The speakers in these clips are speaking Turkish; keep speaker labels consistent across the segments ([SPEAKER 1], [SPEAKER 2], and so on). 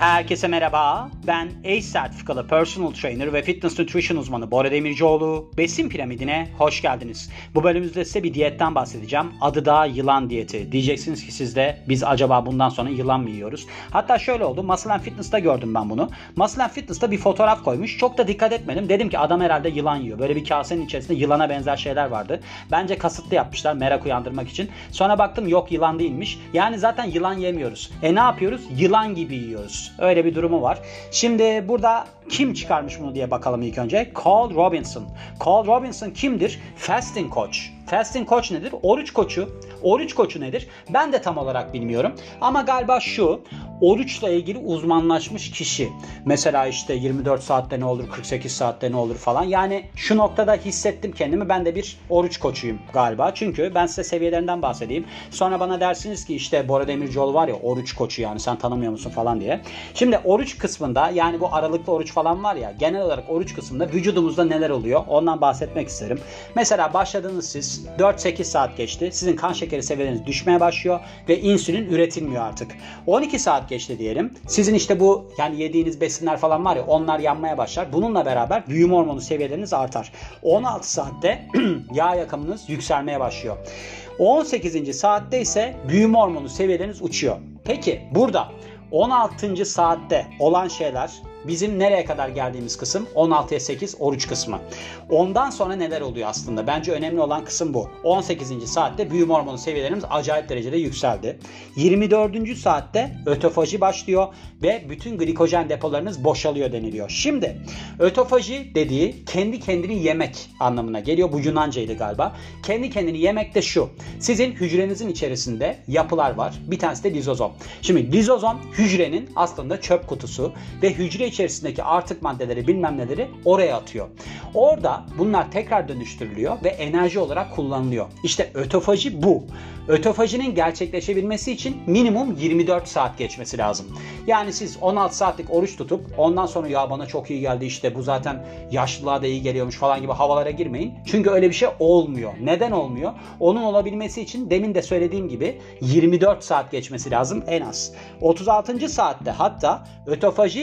[SPEAKER 1] Herkese merhaba. Ben ACE sertifikalı personal trainer ve fitness nutrition uzmanı Bora Demircioğlu. Besin piramidine hoş geldiniz. Bu bölümümüzde size bir diyetten bahsedeceğim. Adı da yılan diyeti. Diyeceksiniz ki siz de biz acaba bundan sonra yılan mı yiyoruz? Hatta şöyle oldu. Muscle and Fitness'ta gördüm ben bunu. Muscle and Fitness'ta bir fotoğraf koymuş. Çok da dikkat etmedim. Dedim ki adam herhalde yılan yiyor. Böyle bir kasenin içerisinde yılana benzer şeyler vardı. Bence kasıtlı yapmışlar merak uyandırmak için. Sonra baktım yok yılan değilmiş. Yani zaten yılan yemiyoruz. E ne yapıyoruz? Yılan gibi yiyoruz. Öyle bir durumu var. Şimdi burada kim çıkarmış bunu diye bakalım ilk önce. Carl Robinson. Carl Robinson kimdir? Fasting coach. Fasting coach nedir? Oruç koçu. Oruç koçu nedir? Ben de tam olarak bilmiyorum. Ama galiba şu. Oruçla ilgili uzmanlaşmış kişi. Mesela işte 24 saatte ne olur, 48 saatte ne olur falan. Yani şu noktada hissettim kendimi. Ben de bir oruç koçuyum galiba. Çünkü ben size seviyelerinden bahsedeyim. Sonra bana dersiniz ki işte Bora Demircioğlu var ya oruç koçu yani sen tanımıyor musun falan diye. Şimdi oruç kısmında yani bu aralıklı oruç falan var ya genel olarak oruç kısmında vücudumuzda neler oluyor ondan bahsetmek isterim. Mesela başladınız siz 4-8 saat geçti. Sizin kan şekeri seviyeleriniz düşmeye başlıyor ve insülin üretilmiyor artık. 12 saat geçti diyelim. Sizin işte bu yani yediğiniz besinler falan var ya onlar yanmaya başlar. Bununla beraber büyüme hormonu seviyeleriniz artar. 16 saatte yağ yakımınız yükselmeye başlıyor. 18. saatte ise büyüme hormonu seviyeleriniz uçuyor. Peki burada 16. saatte olan şeyler bizim nereye kadar geldiğimiz kısım 16'ya 8 oruç kısmı. Ondan sonra neler oluyor aslında? Bence önemli olan kısım bu. 18. saatte büyüme hormonu seviyelerimiz acayip derecede yükseldi. 24. saatte ötofaji başlıyor ve bütün glikojen depolarınız boşalıyor deniliyor. Şimdi ötofaji dediği kendi kendini yemek anlamına geliyor. Bu Yunancaydı galiba. Kendi kendini yemek de şu. Sizin hücrenizin içerisinde yapılar var. Bir tanesi de lizozom. Şimdi lizozom hücrenin aslında çöp kutusu ve hücre içerisindeki artık maddeleri bilmem neleri oraya atıyor. Orada bunlar tekrar dönüştürülüyor ve enerji olarak kullanılıyor. İşte ötofaji bu. Ötofajinin gerçekleşebilmesi için minimum 24 saat geçmesi lazım. Yani siz 16 saatlik oruç tutup ondan sonra ya bana çok iyi geldi işte bu zaten yaşlılığa da iyi geliyormuş falan gibi havalara girmeyin. Çünkü öyle bir şey olmuyor. Neden olmuyor? Onun olabilmesi için demin de söylediğim gibi 24 saat geçmesi lazım en az. 36. saatte hatta ötofaji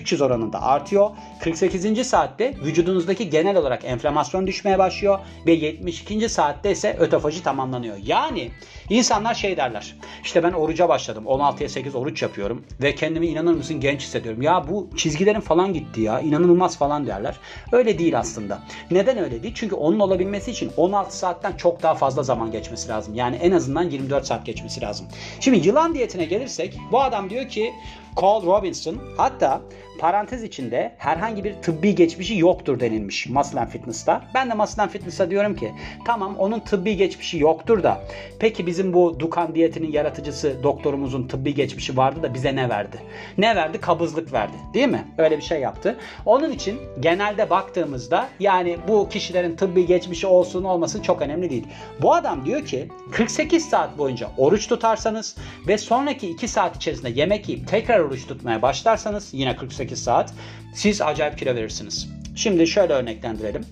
[SPEAKER 1] %300 oranında artıyor. 48. saatte vücudunuzdaki genel olarak enflamasyon düşmeye başlıyor ve 72. saatte ise ötofaji tamamlanıyor. Yani insanlar şey derler. İşte ben oruca başladım. 16'ya 8 oruç yapıyorum ve kendimi inanır mısın genç hissediyorum. Ya bu çizgilerin falan gitti ya. inanılmaz falan derler. Öyle değil aslında. Neden öyle değil? Çünkü onun olabilmesi için 16 saatten çok daha fazla zaman geçmesi lazım. Yani en azından 24 saat geçmesi lazım. Şimdi yılan diyetine gelirsek bu adam diyor ki Carl Robinson hatta parantez içinde herhangi bir tıbbi geçmişi yoktur denilmiş Muscle Fitness'ta. Ben de Muscle Fitness'a diyorum ki tamam onun tıbbi geçmişi yoktur da peki bizim bu Dukan diyetinin yaratıcısı doktorumuzun tıbbi geçmişi vardı da bize ne verdi? Ne verdi? Kabızlık verdi. Değil mi? Öyle bir şey yaptı. Onun için genelde baktığımızda yani bu kişilerin tıbbi geçmişi olsun olmasın çok önemli değil. Bu adam diyor ki 48 saat boyunca oruç tutarsanız ve sonraki 2 saat içerisinde yemek yiyip tekrar oruç tutmaya başlarsanız yine 48 saat siz acayip kilo verirsiniz. Şimdi şöyle örneklendirelim.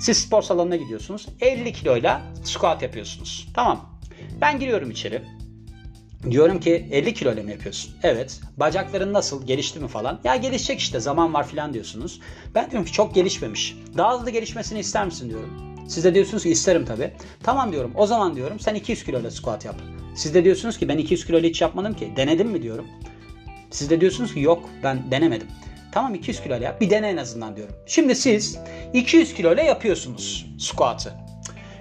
[SPEAKER 1] Siz spor salonuna gidiyorsunuz. 50 kiloyla squat yapıyorsunuz. Tamam. Ben giriyorum içeri. Diyorum ki 50 kilo ile mi yapıyorsun? Evet. Bacakların nasıl? Gelişti mi falan? Ya gelişecek işte zaman var falan diyorsunuz. Ben diyorum ki çok gelişmemiş. Daha hızlı gelişmesini ister misin diyorum. Siz de diyorsunuz ki isterim tabi. Tamam diyorum. O zaman diyorum sen 200 kilo ile squat yap. Siz de diyorsunuz ki ben 200 kilo ile hiç yapmadım ki. Denedim mi diyorum. Siz de diyorsunuz ki yok ben denemedim. Tamam 200 kilo ile yap. Bir dene en azından diyorum. Şimdi siz 200 kilo ile yapıyorsunuz squat'ı.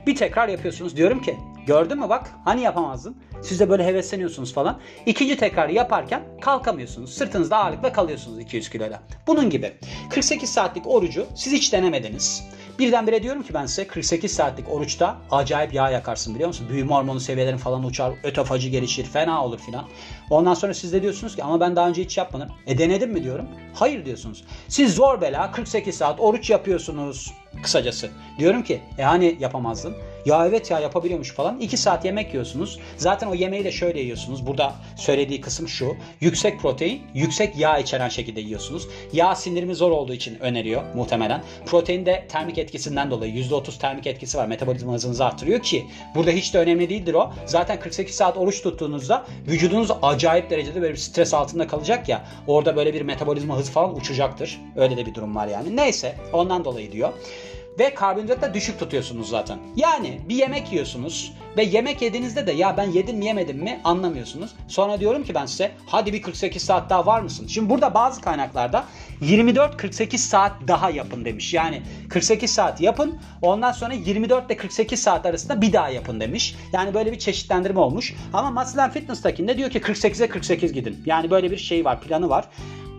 [SPEAKER 1] Bir tekrar yapıyorsunuz. Diyorum ki gördün mü bak hani yapamazdın. Siz de böyle hevesleniyorsunuz falan. İkinci tekrar yaparken kalkamıyorsunuz. Sırtınızda ağırlıkla kalıyorsunuz 200 kiloyla. Bunun gibi 48 saatlik orucu siz hiç denemediniz. Birdenbire diyorum ki ben size 48 saatlik oruçta acayip yağ yakarsın biliyor musun? Büyüme hormonu seviyelerin falan uçar, ötofacı gelişir, fena olur filan. Ondan sonra siz de diyorsunuz ki ama ben daha önce hiç yapmadım. E denedim mi diyorum. Hayır diyorsunuz. Siz zor bela 48 saat oruç yapıyorsunuz kısacası. Diyorum ki e hani yapamazdın? Ya evet ya yapabiliyormuş falan. 2 saat yemek yiyorsunuz. Zaten o yemeği de şöyle yiyorsunuz. Burada söylediği kısım şu. Yüksek protein, yüksek yağ içeren şekilde yiyorsunuz. Yağ sindirimi zor olduğu için öneriyor muhtemelen. Protein de termik etkisinden dolayı %30 termik etkisi var. Metabolizma hızınızı arttırıyor ki burada hiç de önemli değildir o. Zaten 48 saat oruç tuttuğunuzda vücudunuz acayip derecede böyle bir stres altında kalacak ya. Orada böyle bir metabolizma hızı falan uçacaktır. Öyle de bir durum var yani. Neyse ondan dolayı diyor. Ve karbonhidrat da düşük tutuyorsunuz zaten. Yani bir yemek yiyorsunuz ve yemek yediğinizde de ya ben yedim mi yemedim mi anlamıyorsunuz. Sonra diyorum ki ben size hadi bir 48 saat daha var mısın? Şimdi burada bazı kaynaklarda 24-48 saat daha yapın demiş. Yani 48 saat yapın ondan sonra 24 ile 48 saat arasında bir daha yapın demiş. Yani böyle bir çeşitlendirme olmuş. Ama Muscle Fitness'takinde diyor ki 48'e 48 gidin. Yani böyle bir şey var planı var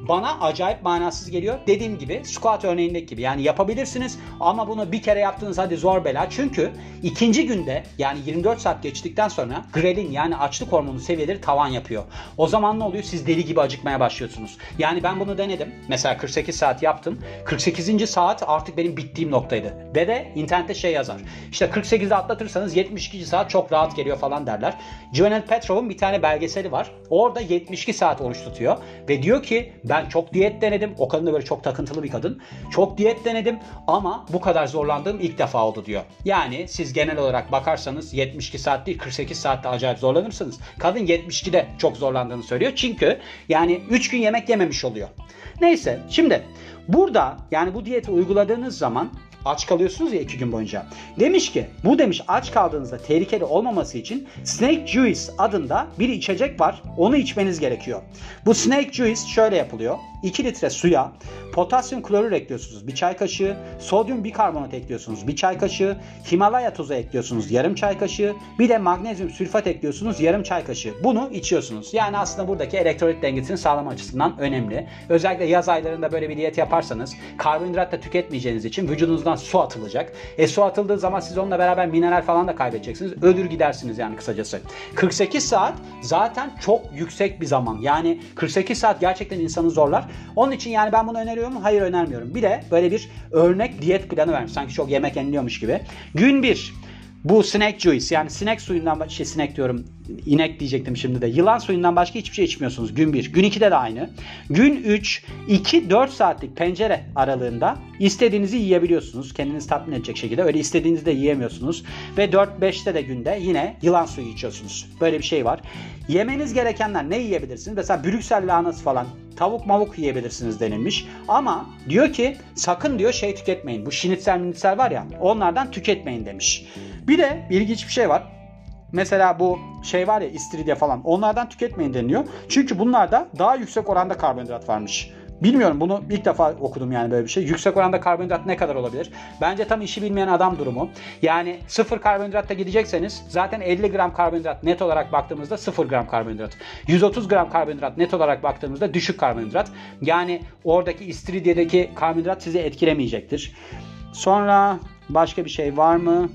[SPEAKER 1] bana acayip manasız geliyor. Dediğim gibi squat örneğindeki gibi yani yapabilirsiniz ama bunu bir kere yaptığınız hadi zor bela. Çünkü ikinci günde yani 24 saat geçtikten sonra grelin yani açlık hormonu seviyeleri tavan yapıyor. O zaman ne oluyor? Siz deli gibi acıkmaya başlıyorsunuz. Yani ben bunu denedim. Mesela 48 saat yaptım. 48. saat artık benim bittiğim noktaydı. Ve de internette şey yazar. İşte 48'de atlatırsanız 72. saat çok rahat geliyor falan derler. Joanel Petrov'un bir tane belgeseli var. Orada 72 saat oruç tutuyor. Ve diyor ki ben çok diyet denedim. O kadın da böyle çok takıntılı bir kadın. Çok diyet denedim ama bu kadar zorlandığım ilk defa oldu diyor. Yani siz genel olarak bakarsanız 72 saat değil 48 saatte acayip zorlanırsınız. Kadın 72'de çok zorlandığını söylüyor. Çünkü yani 3 gün yemek yememiş oluyor. Neyse şimdi burada yani bu diyeti uyguladığınız zaman aç kalıyorsunuz ya iki gün boyunca. Demiş ki bu demiş aç kaldığınızda tehlikeli olmaması için Snake Juice adında bir içecek var. Onu içmeniz gerekiyor. Bu Snake Juice şöyle yapılıyor. 2 litre suya potasyum klorür ekliyorsunuz bir çay kaşığı, sodyum bikarbonat ekliyorsunuz bir çay kaşığı, Himalaya tuzu ekliyorsunuz yarım çay kaşığı, bir de magnezyum sülfat ekliyorsunuz yarım çay kaşığı. Bunu içiyorsunuz. Yani aslında buradaki elektrolit dengesini sağlama açısından önemli. Özellikle yaz aylarında böyle bir diyet yaparsanız karbonhidrat da tüketmeyeceğiniz için vücudunuzdan su atılacak. E su atıldığı zaman siz onunla beraber mineral falan da kaybedeceksiniz. Ölür gidersiniz yani kısacası. 48 saat zaten çok yüksek bir zaman. Yani 48 saat gerçekten insanı zorlar. Onun için yani ben bunu öneriyorum mu? Hayır önermiyorum. Bir de böyle bir örnek diyet planı vermiş. Sanki çok yemek yeniliyormuş gibi. Gün 1 bu sinek juice yani sinek suyundan şey sinek diyorum inek diyecektim şimdi de. Yılan suyundan başka hiçbir şey içmiyorsunuz gün 1. Gün 2'de de aynı. Gün 3 2-4 saatlik pencere aralığında istediğinizi yiyebiliyorsunuz. Kendinizi tatmin edecek şekilde. Öyle istediğinizde yiyemiyorsunuz. Ve 4-5'te de günde yine yılan suyu içiyorsunuz. Böyle bir şey var. Yemeniz gerekenler ne yiyebilirsiniz? Mesela Brüksel lahanası falan tavuk mavuk yiyebilirsiniz denilmiş. Ama diyor ki sakın diyor şey tüketmeyin. Bu şinitsel minitsel var ya onlardan tüketmeyin demiş. Bir de ilginç bir şey var. Mesela bu şey var ya istiridye falan onlardan tüketmeyin deniliyor. Çünkü bunlarda daha yüksek oranda karbonhidrat varmış. Bilmiyorum bunu ilk defa okudum yani böyle bir şey. Yüksek oranda karbonhidrat ne kadar olabilir? Bence tam işi bilmeyen adam durumu. Yani sıfır karbonhidratta gidecekseniz zaten 50 gram karbonhidrat net olarak baktığımızda 0 gram karbonhidrat. 130 gram karbonhidrat net olarak baktığımızda düşük karbonhidrat. Yani oradaki istiridyedeki karbonhidrat sizi etkilemeyecektir. Sonra başka bir şey var mı?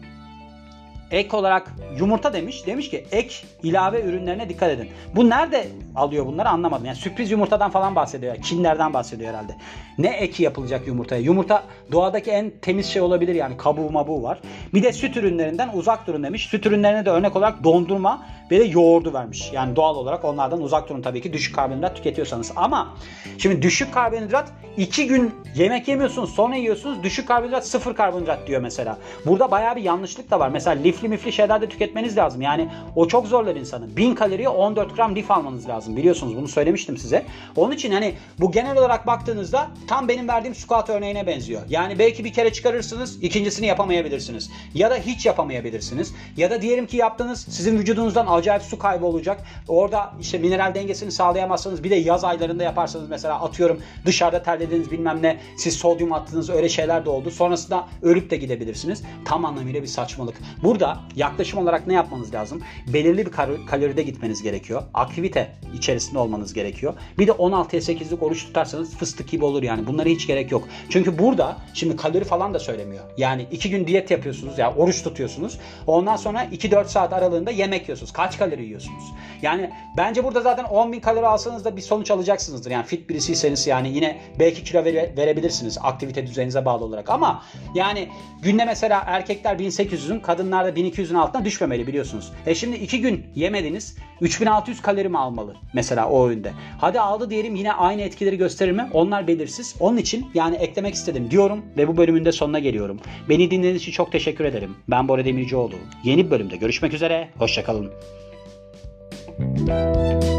[SPEAKER 1] Ek olarak yumurta demiş. Demiş ki ek ilave ürünlerine dikkat edin. Bu nerede alıyor bunları anlamadım. Yani sürpriz yumurtadan falan bahsediyor. Kinlerden bahsediyor herhalde. Ne eki yapılacak yumurtaya? Yumurta doğadaki en temiz şey olabilir yani kabuğu mabuğu var. Bir de süt ürünlerinden uzak durun demiş. Süt ürünlerine de örnek olarak dondurma ve de yoğurdu vermiş. Yani doğal olarak onlardan uzak durun tabii ki düşük karbonhidrat tüketiyorsanız. Ama şimdi düşük karbonhidrat iki gün yemek yemiyorsunuz sonra yiyorsunuz. Düşük karbonhidrat sıfır karbonhidrat diyor mesela. Burada bayağı bir yanlışlık da var. Mesela lifli mifli şeyler de tüketmeniz lazım. Yani o çok zorlar insanı. 1000 kaloriye 14 gram lif almanız lazım. Biliyorsunuz bunu söylemiştim size. Onun için hani bu genel olarak baktığınızda tam benim verdiğim squat örneğine benziyor. Yani belki bir kere çıkarırsınız, ikincisini yapamayabilirsiniz. Ya da hiç yapamayabilirsiniz. Ya da diyelim ki yaptınız, sizin vücudunuzdan acayip su kaybı olacak. Orada işte mineral dengesini sağlayamazsanız bir de yaz aylarında yaparsanız mesela atıyorum dışarıda terlediğiniz bilmem ne siz sodyum attınız öyle şeyler de oldu. Sonrasında ölüp de gidebilirsiniz. Tam anlamıyla bir saçmalık. Burada yaklaşım olarak ne yapmanız lazım? Belirli bir kaloride gitmeniz gerekiyor. Aktivite içerisinde olmanız gerekiyor. Bir de 16'ya 8'lik oruç tutarsanız fıstık gibi olur yani. Bunlara hiç gerek yok. Çünkü burada şimdi kalori falan da söylemiyor. Yani 2 gün diyet yapıyorsunuz ya oruç tutuyorsunuz. Ondan sonra 2-4 saat aralığında yemek yiyorsunuz. Kaç kaç kalori yiyorsunuz? Yani bence burada zaten 10.000 kalori alsanız da bir sonuç alacaksınızdır. Yani fit birisiyseniz yani yine belki kilo vere, verebilirsiniz aktivite düzeninize bağlı olarak. Ama yani günde mesela erkekler 1800'ün kadınlar da 1200'ün altına düşmemeli biliyorsunuz. E şimdi 2 gün yemediniz 3600 kalori mi almalı mesela o öğünde? Hadi aldı diyelim yine aynı etkileri gösterir mi? Onlar belirsiz. Onun için yani eklemek istedim diyorum ve bu bölümün de sonuna geliyorum. Beni dinlediğiniz için çok teşekkür ederim. Ben Bora Demircioğlu. Yeni bir bölümde görüşmek üzere. Hoşçakalın. Thank you.